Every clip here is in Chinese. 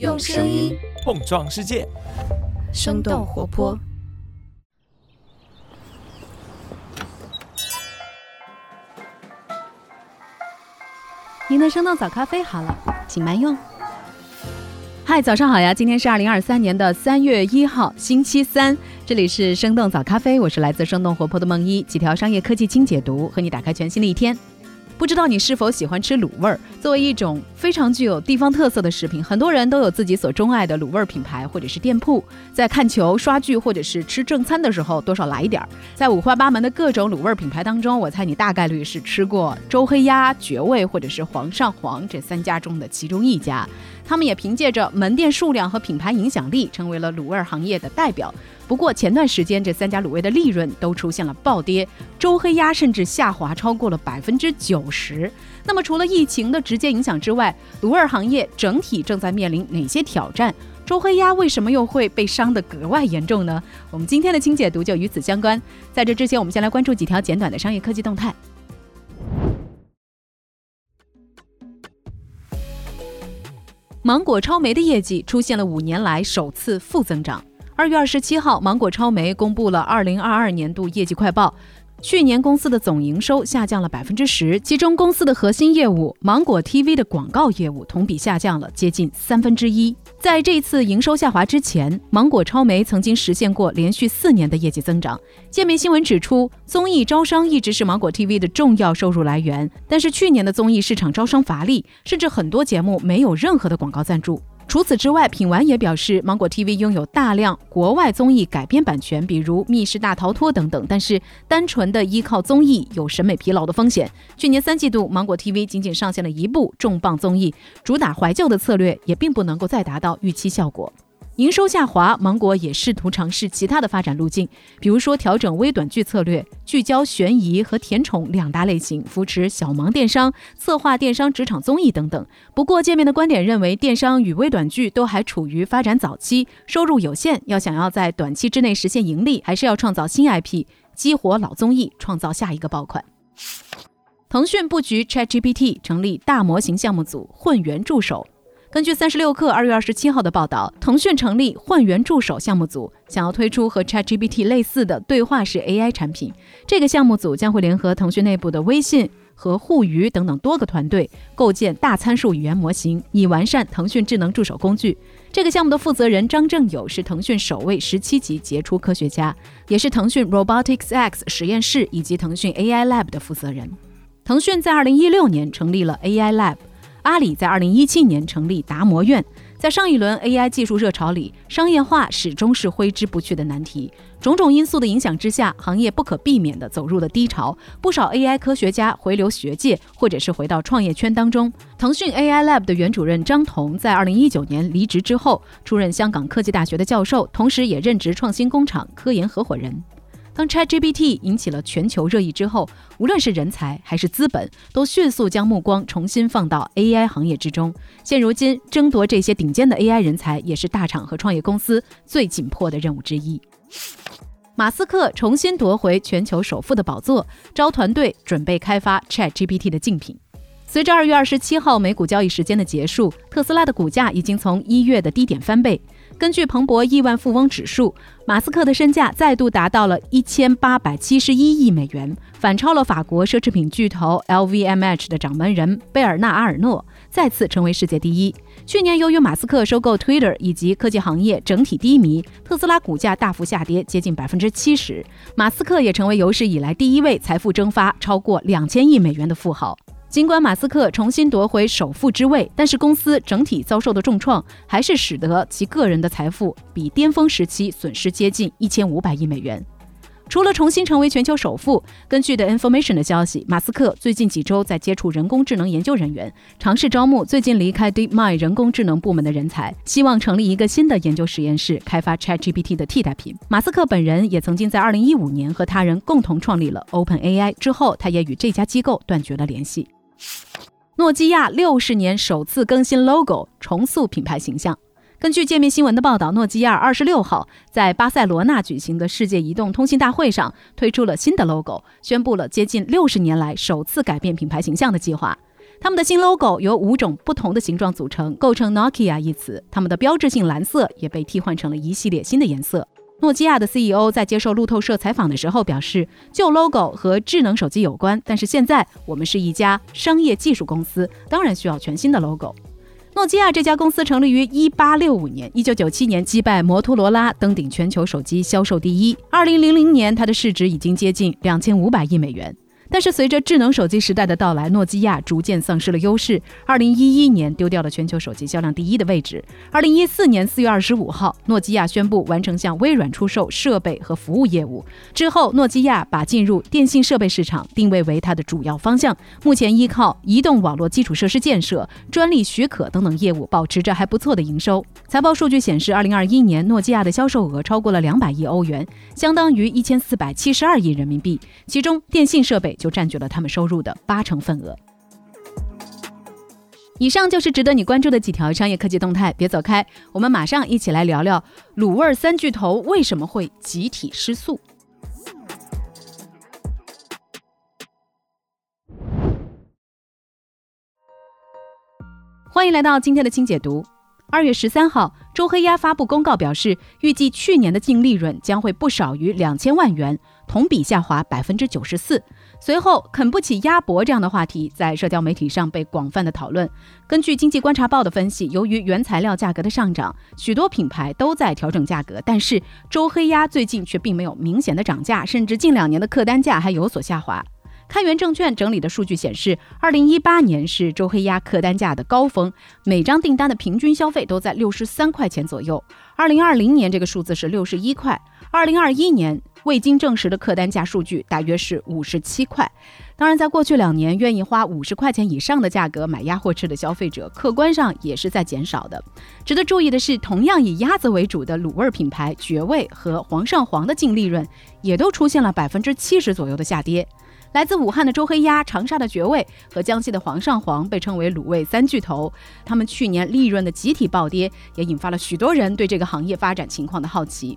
用声音碰撞世界，生动活泼。您的生动早咖啡好了，请慢用。嗨，早上好呀！今天是二零二三年的三月一号，星期三。这里是生动早咖啡，我是来自生动活泼的梦一，几条商业科技轻解读，和你打开全新的一天。不知道你是否喜欢吃卤味儿？作为一种非常具有地方特色的食品，很多人都有自己所钟爱的卤味品牌或者是店铺。在看球、刷剧或者是吃正餐的时候，多少来一点儿。在五花八门的各种卤味品牌当中，我猜你大概率是吃过周黑鸭、绝味或者是煌上煌这三家中的其中一家。他们也凭借着门店数量和品牌影响力，成为了卤味行业的代表。不过前段时间，这三家卤味的利润都出现了暴跌，周黑鸭甚至下滑超过了百分之九十。那么，除了疫情的直接影响之外，卤味行业整体正在面临哪些挑战？周黑鸭为什么又会被伤得格外严重呢？我们今天的清解读就与此相关。在这之前，我们先来关注几条简短的商业科技动态。芒果超媒的业绩出现了五年来首次负增长。二月二十七号，芒果超媒公布了二零二二年度业绩快报。去年公司的总营收下降了百分之十，其中公司的核心业务芒果 TV 的广告业务同比下降了接近三分之一。在这次营收下滑之前，芒果超媒曾经实现过连续四年的业绩增长。界面新闻指出，综艺招商一直是芒果 TV 的重要收入来源，但是去年的综艺市场招商乏力，甚至很多节目没有任何的广告赞助。除此之外，品玩也表示，芒果 TV 拥有大量国外综艺改编版权，比如《密室大逃脱》等等。但是，单纯的依靠综艺有审美疲劳的风险。去年三季度，芒果 TV 仅仅上线了一部重磅综艺，主打怀旧的策略也并不能够再达到预期效果。营收下滑，芒果也试图尝试其他的发展路径，比如说调整微短剧策略，聚焦悬疑和甜宠两大类型，扶持小盲电商，策划电商职场综艺等等。不过，界面的观点认为，电商与微短剧都还处于发展早期，收入有限，要想要在短期之内实现盈利，还是要创造新 IP，激活老综艺，创造下一个爆款。腾讯布局 ChatGPT，成立大模型项目组，混元助手。根据三十六氪二月二十七号的报道，腾讯成立混元助手项目组，想要推出和 ChatGPT 类似的对话式 AI 产品。这个项目组将会联合腾讯内部的微信和互娱等等多个团队，构建大参数语言模型，以完善腾讯智能助手工具。这个项目的负责人张正友是腾讯首位十七级杰出科学家，也是腾讯 Robotics X 实验室以及腾讯 AI Lab 的负责人。腾讯在二零一六年成立了 AI Lab。阿里在二零一七年成立达摩院，在上一轮 AI 技术热潮里，商业化始终是挥之不去的难题。种种因素的影响之下，行业不可避免地走入了低潮。不少 AI 科学家回流学界，或者是回到创业圈当中。腾讯 AI Lab 的原主任张彤在二零一九年离职之后，出任香港科技大学的教授，同时也任职创新工厂科研合伙人。当 ChatGPT 引起了全球热议之后，无论是人才还是资本，都迅速将目光重新放到 AI 行业之中。现如今，争夺这些顶尖的 AI 人才，也是大厂和创业公司最紧迫的任务之一。马斯克重新夺回全球首富的宝座，招团队准备开发 ChatGPT 的竞品。随着二月二十七号美股交易时间的结束，特斯拉的股价已经从一月的低点翻倍。根据彭博亿万富翁指数，马斯克的身价再度达到了一千八百七十一亿美元，反超了法国奢侈品巨头 LVMH 的掌门人贝尔纳阿尔诺，再次成为世界第一。去年，由于马斯克收购 Twitter 以及科技行业整体低迷，特斯拉股价大幅下跌接近百分之七十，马斯克也成为有史以来第一位财富蒸发超过两千亿美元的富豪。尽管马斯克重新夺回首富之位，但是公司整体遭受的重创，还是使得其个人的财富比巅峰时期损失接近一千五百亿美元。除了重新成为全球首富，根据 The Information 的消息，马斯克最近几周在接触人工智能研究人员，尝试招募最近离开 DeepMind 人工智能部门的人才，希望成立一个新的研究实验室，开发 ChatGPT 的替代品。马斯克本人也曾经在2015年和他人共同创立了 OpenAI，之后他也与这家机构断绝了联系。诺基亚六十年首次更新 logo，重塑品牌形象。根据界面新闻的报道，诺基亚二十六号在巴塞罗那举行的世界移动通信大会上推出了新的 logo，宣布了接近六十年来首次改变品牌形象的计划。他们的新 logo 由五种不同的形状组成，构成 Nokia 一词。他们的标志性蓝色也被替换成了一系列新的颜色。诺基亚的 CEO 在接受路透社采访的时候表示，旧 logo 和智能手机有关，但是现在我们是一家商业技术公司，当然需要全新的 logo。诺基亚这家公司成立于1865年，1997年击败摩托罗拉登顶全球手机销售第一。2000年，它的市值已经接近2500亿美元。但是随着智能手机时代的到来，诺基亚逐渐丧失了优势。二零一一年丢掉了全球手机销量第一的位置。二零一四年四月二十五号，诺基亚宣布完成向微软出售设备和服务业务。之后，诺基亚把进入电信设备市场定位为它的主要方向。目前依靠移动网络基础设施建设、专利许可等等业务，保持着还不错的营收。财报数据显示，二零二一年诺基亚的销售额超过了两百亿欧元，相当于一千四百七十二亿人民币，其中电信设备。就占据了他们收入的八成份额。以上就是值得你关注的几条商业科技动态，别走开，我们马上一起来聊聊卤味三巨头为什么会集体失速。欢迎来到今天的轻解读。二月十三号，周黑鸭发布公告表示，预计去年的净利润将会不少于两千万元，同比下滑百分之九十四。随后，啃不起鸭脖这样的话题在社交媒体上被广泛的讨论。根据经济观察报的分析，由于原材料价格的上涨，许多品牌都在调整价格，但是周黑鸭最近却并没有明显的涨价，甚至近两年的客单价还有所下滑。开源证券整理的数据显示，二零一八年是周黑鸭客单价的高峰，每张订单的平均消费都在六十三块钱左右。二零二零年这个数字是六十一块，二零二一年。未经证实的客单价数据大约是五十七块。当然，在过去两年，愿意花五十块钱以上的价格买鸭货吃的消费者，客观上也是在减少的。值得注意的是，同样以鸭子为主的卤味品牌绝味和煌上煌的净利润，也都出现了百分之七十左右的下跌。来自武汉的周黑鸭、长沙的绝味和江西的煌上煌被称为卤味三巨头，他们去年利润的集体暴跌，也引发了许多人对这个行业发展情况的好奇。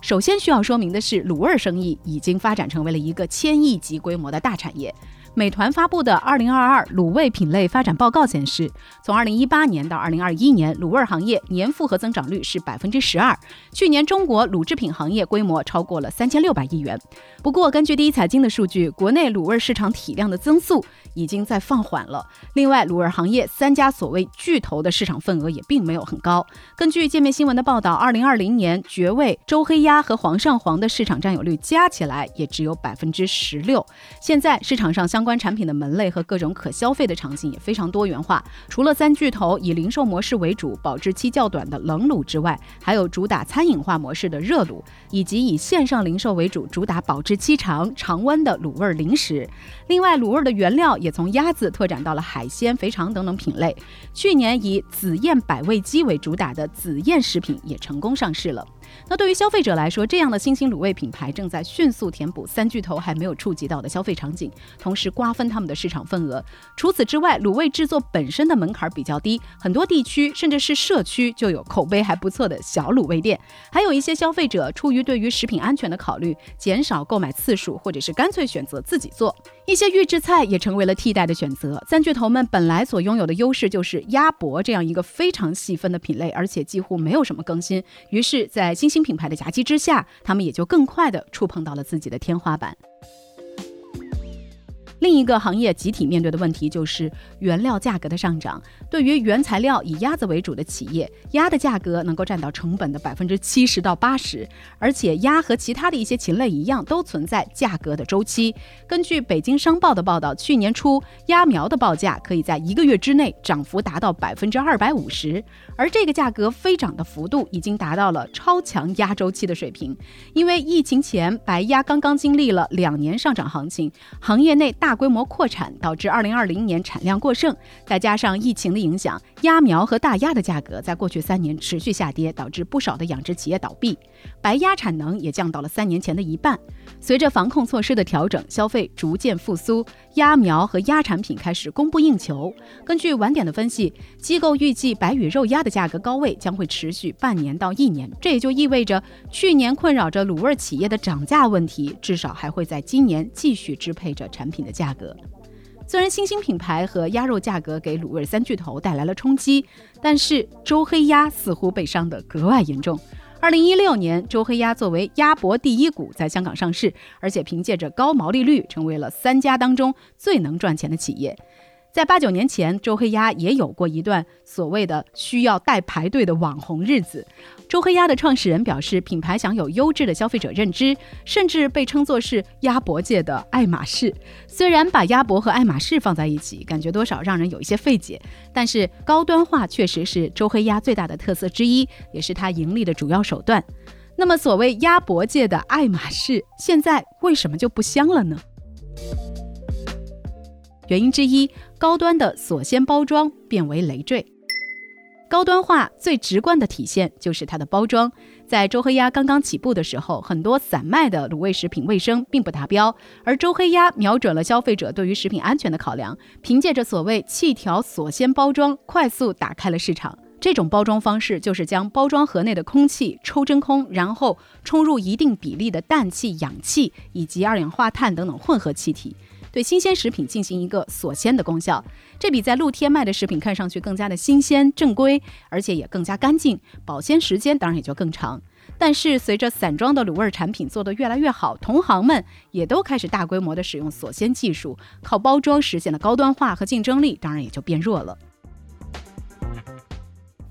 首先需要说明的是，卤味生意已经发展成为了一个千亿级规模的大产业。美团发布的《二零二二卤味品类发展报告》显示，从二零一八年到二零二一年，卤味行业年复合增长率是百分之十二。去年中国卤制品行业规模超过了三千六百亿元。不过，根据第一财经的数据，国内卤味市场体量的增速已经在放缓了。另外，卤味行业三家所谓巨头的市场份额也并没有很高。根据界面新闻的报道，二零二零年绝味、周黑鸭和煌上煌的市场占有率加起来也只有百分之十六。现在市场上相相关产品的门类和各种可消费的场景也非常多元化。除了三巨头以零售模式为主、保质期较短的冷卤之外，还有主打餐饮化模式的热卤，以及以线上零售为主、主打保质期长、常温的卤味零食。另外，卤味的原料也从鸭子拓展到了海鲜、肥肠等等品类。去年以紫燕百味鸡为主打的紫燕食品也成功上市了。那对于消费者来说，这样的新兴卤味品牌正在迅速填补三巨头还没有触及到的消费场景，同时瓜分他们的市场份额。除此之外，卤味制作本身的门槛比较低，很多地区甚至是社区就有口碑还不错的小卤味店。还有一些消费者出于对于食品安全的考虑，减少购买次数，或者是干脆选择自己做。一些预制菜也成为了替代的选择。三巨头们本来所拥有的优势就是鸭脖这样一个非常细分的品类，而且几乎没有什么更新。于是，在新兴品牌的夹击之下，他们也就更快的触碰到了自己的天花板。另一个行业集体面对的问题就是原料价格的上涨。对于原材料以鸭子为主的企业，鸭的价格能够占到成本的百分之七十到八十，而且鸭和其他的一些禽类一样，都存在价格的周期。根据北京商报的报道，去年初鸭苗的报价可以在一个月之内涨幅达到百分之二百五十，而这个价格飞涨的幅度已经达到了超强压周期的水平。因为疫情前白鸭刚刚经历了两年上涨行情，行业内大。规模扩产导致二零二零年产量过剩，再加上疫情的影响，鸭苗和大鸭的价格在过去三年持续下跌，导致不少的养殖企业倒闭，白鸭产能也降到了三年前的一半。随着防控措施的调整，消费逐渐复苏，鸭苗和鸭产品开始供不应求。根据晚点的分析，机构预计白羽肉鸭的价格高位将会持续半年到一年，这也就意味着去年困扰着卤味企业的涨价问题，至少还会在今年继续支配着产品的价格。虽然新兴品牌和鸭肉价格给卤味三巨头带来了冲击，但是周黑鸭似乎被伤得格外严重。二零一六年，周黑鸭作为鸭脖第一股在香港上市，而且凭借着高毛利率，成为了三家当中最能赚钱的企业。在八九年前，周黑鸭也有过一段所谓的需要带排队的网红日子。周黑鸭的创始人表示，品牌享有优质的消费者认知，甚至被称作是鸭脖界的爱马仕。虽然把鸭脖和爱马仕放在一起，感觉多少让人有一些费解，但是高端化确实是周黑鸭最大的特色之一，也是它盈利的主要手段。那么，所谓鸭脖界的爱马仕，现在为什么就不香了呢？原因之一，高端的锁鲜包装变为累赘。高端化最直观的体现就是它的包装。在周黑鸭刚刚起步的时候，很多散卖的卤味食品卫生并不达标，而周黑鸭瞄准了消费者对于食品安全的考量，凭借着所谓气条锁鲜包装，快速打开了市场。这种包装方式就是将包装盒内的空气抽真空，然后充入一定比例的氮气、氧气以及二氧化碳等等混合气体。对新鲜食品进行一个锁鲜的功效，这比在露天卖的食品看上去更加的新鲜正规，而且也更加干净，保鲜时间当然也就更长。但是随着散装的卤味产品做得越来越好，同行们也都开始大规模的使用锁鲜技术，靠包装实现的高端化和竞争力当然也就变弱了。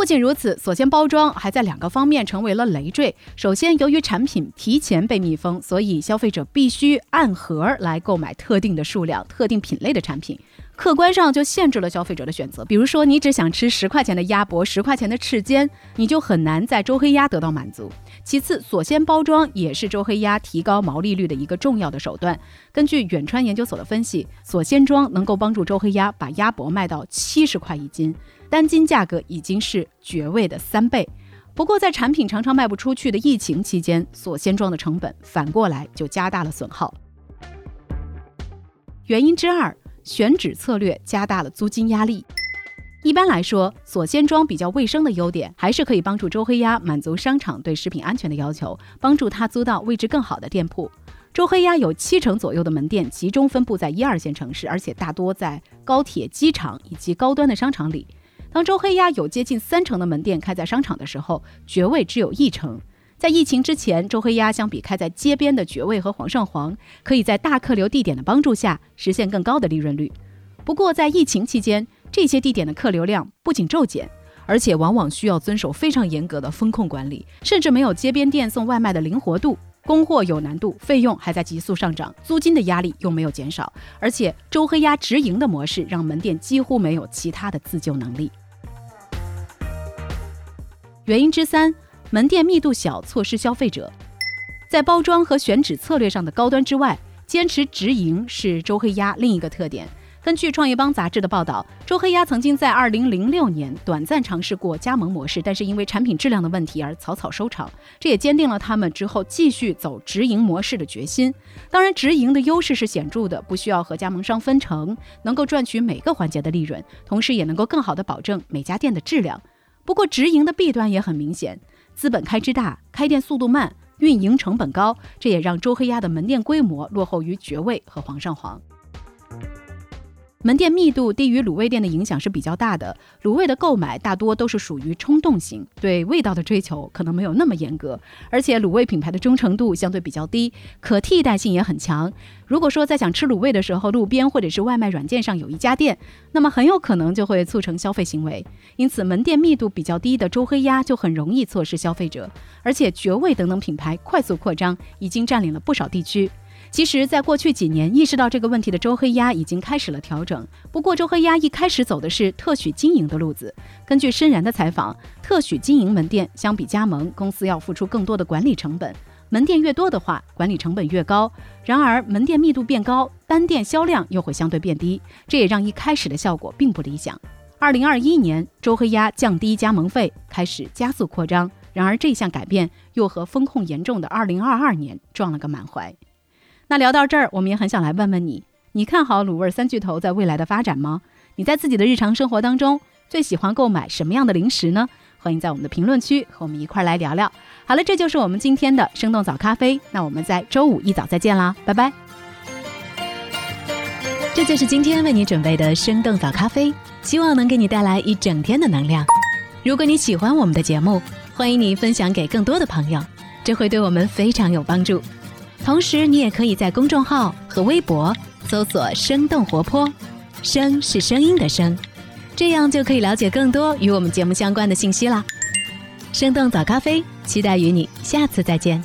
不仅如此，锁鲜包装还在两个方面成为了累赘。首先，由于产品提前被密封，所以消费者必须按盒来购买特定的数量、特定品类的产品。客观上就限制了消费者的选择。比如说，你只想吃十块钱的鸭脖、十块钱的翅尖，你就很难在周黑鸭得到满足。其次，锁鲜包装也是周黑鸭提高毛利率的一个重要的手段。根据远川研究所的分析，锁鲜装能够帮助周黑鸭把鸭脖卖到七十块一斤，单斤价格已经是绝味的三倍。不过，在产品常常卖不出去的疫情期间，锁鲜装的成本反过来就加大了损耗。原因之二。选址策略加大了租金压力。一般来说，锁鲜装比较卫生的优点，还是可以帮助周黑鸭满足商场对食品安全的要求，帮助他租到位置更好的店铺。周黑鸭有七成左右的门店集中分布在一二线城市，而且大多在高铁、机场以及高端的商场里。当周黑鸭有接近三成的门店开在商场的时候，绝味只有一成。在疫情之前，周黑鸭相比开在街边的绝味和煌上煌，可以在大客流地点的帮助下实现更高的利润率。不过，在疫情期间，这些地点的客流量不仅骤减，而且往往需要遵守非常严格的风控管理，甚至没有街边店送外卖的灵活度，供货有难度，费用还在急速上涨，租金的压力又没有减少，而且周黑鸭直营的模式让门店几乎没有其他的自救能力。原因之三。门店密度小，错失消费者。在包装和选址策略上的高端之外，坚持直营是周黑鸭另一个特点。根据《创业邦》杂志的报道，周黑鸭曾经在2006年短暂尝试过加盟模式，但是因为产品质量的问题而草草收场。这也坚定了他们之后继续走直营模式的决心。当然，直营的优势是显著的，不需要和加盟商分成，能够赚取每个环节的利润，同时也能够更好的保证每家店的质量。不过，直营的弊端也很明显。资本开支大，开店速度慢，运营成本高，这也让周黑鸭的门店规模落后于绝味和煌上煌。门店密度低于卤味店的影响是比较大的。卤味的购买大多都是属于冲动型，对味道的追求可能没有那么严格，而且卤味品牌的忠诚度相对比较低，可替代性也很强。如果说在想吃卤味的时候，路边或者是外卖软件上有一家店，那么很有可能就会促成消费行为。因此，门店密度比较低的周黑鸭就很容易错失消费者，而且绝味等等品牌快速扩张，已经占领了不少地区。其实，在过去几年，意识到这个问题的周黑鸭已经开始了调整。不过，周黑鸭一开始走的是特许经营的路子。根据深然的采访，特许经营门店相比加盟，公司要付出更多的管理成本。门店越多的话，管理成本越高。然而，门店密度变高，单店销量又会相对变低，这也让一开始的效果并不理想。二零二一年，周黑鸭降低加盟费，开始加速扩张。然而，这项改变又和风控严重的二零二二年撞了个满怀。那聊到这儿，我们也很想来问问你：你看好卤味三巨头在未来的发展吗？你在自己的日常生活当中最喜欢购买什么样的零食呢？欢迎在我们的评论区和我们一块儿来聊聊。好了，这就是我们今天的生动早咖啡。那我们在周五一早再见啦，拜拜。这就是今天为你准备的生动早咖啡，希望能给你带来一整天的能量。如果你喜欢我们的节目，欢迎你分享给更多的朋友，这会对我们非常有帮助。同时，你也可以在公众号和微博搜索“生动活泼”，声是声音的声，这样就可以了解更多与我们节目相关的信息啦。生动早咖啡，期待与你下次再见。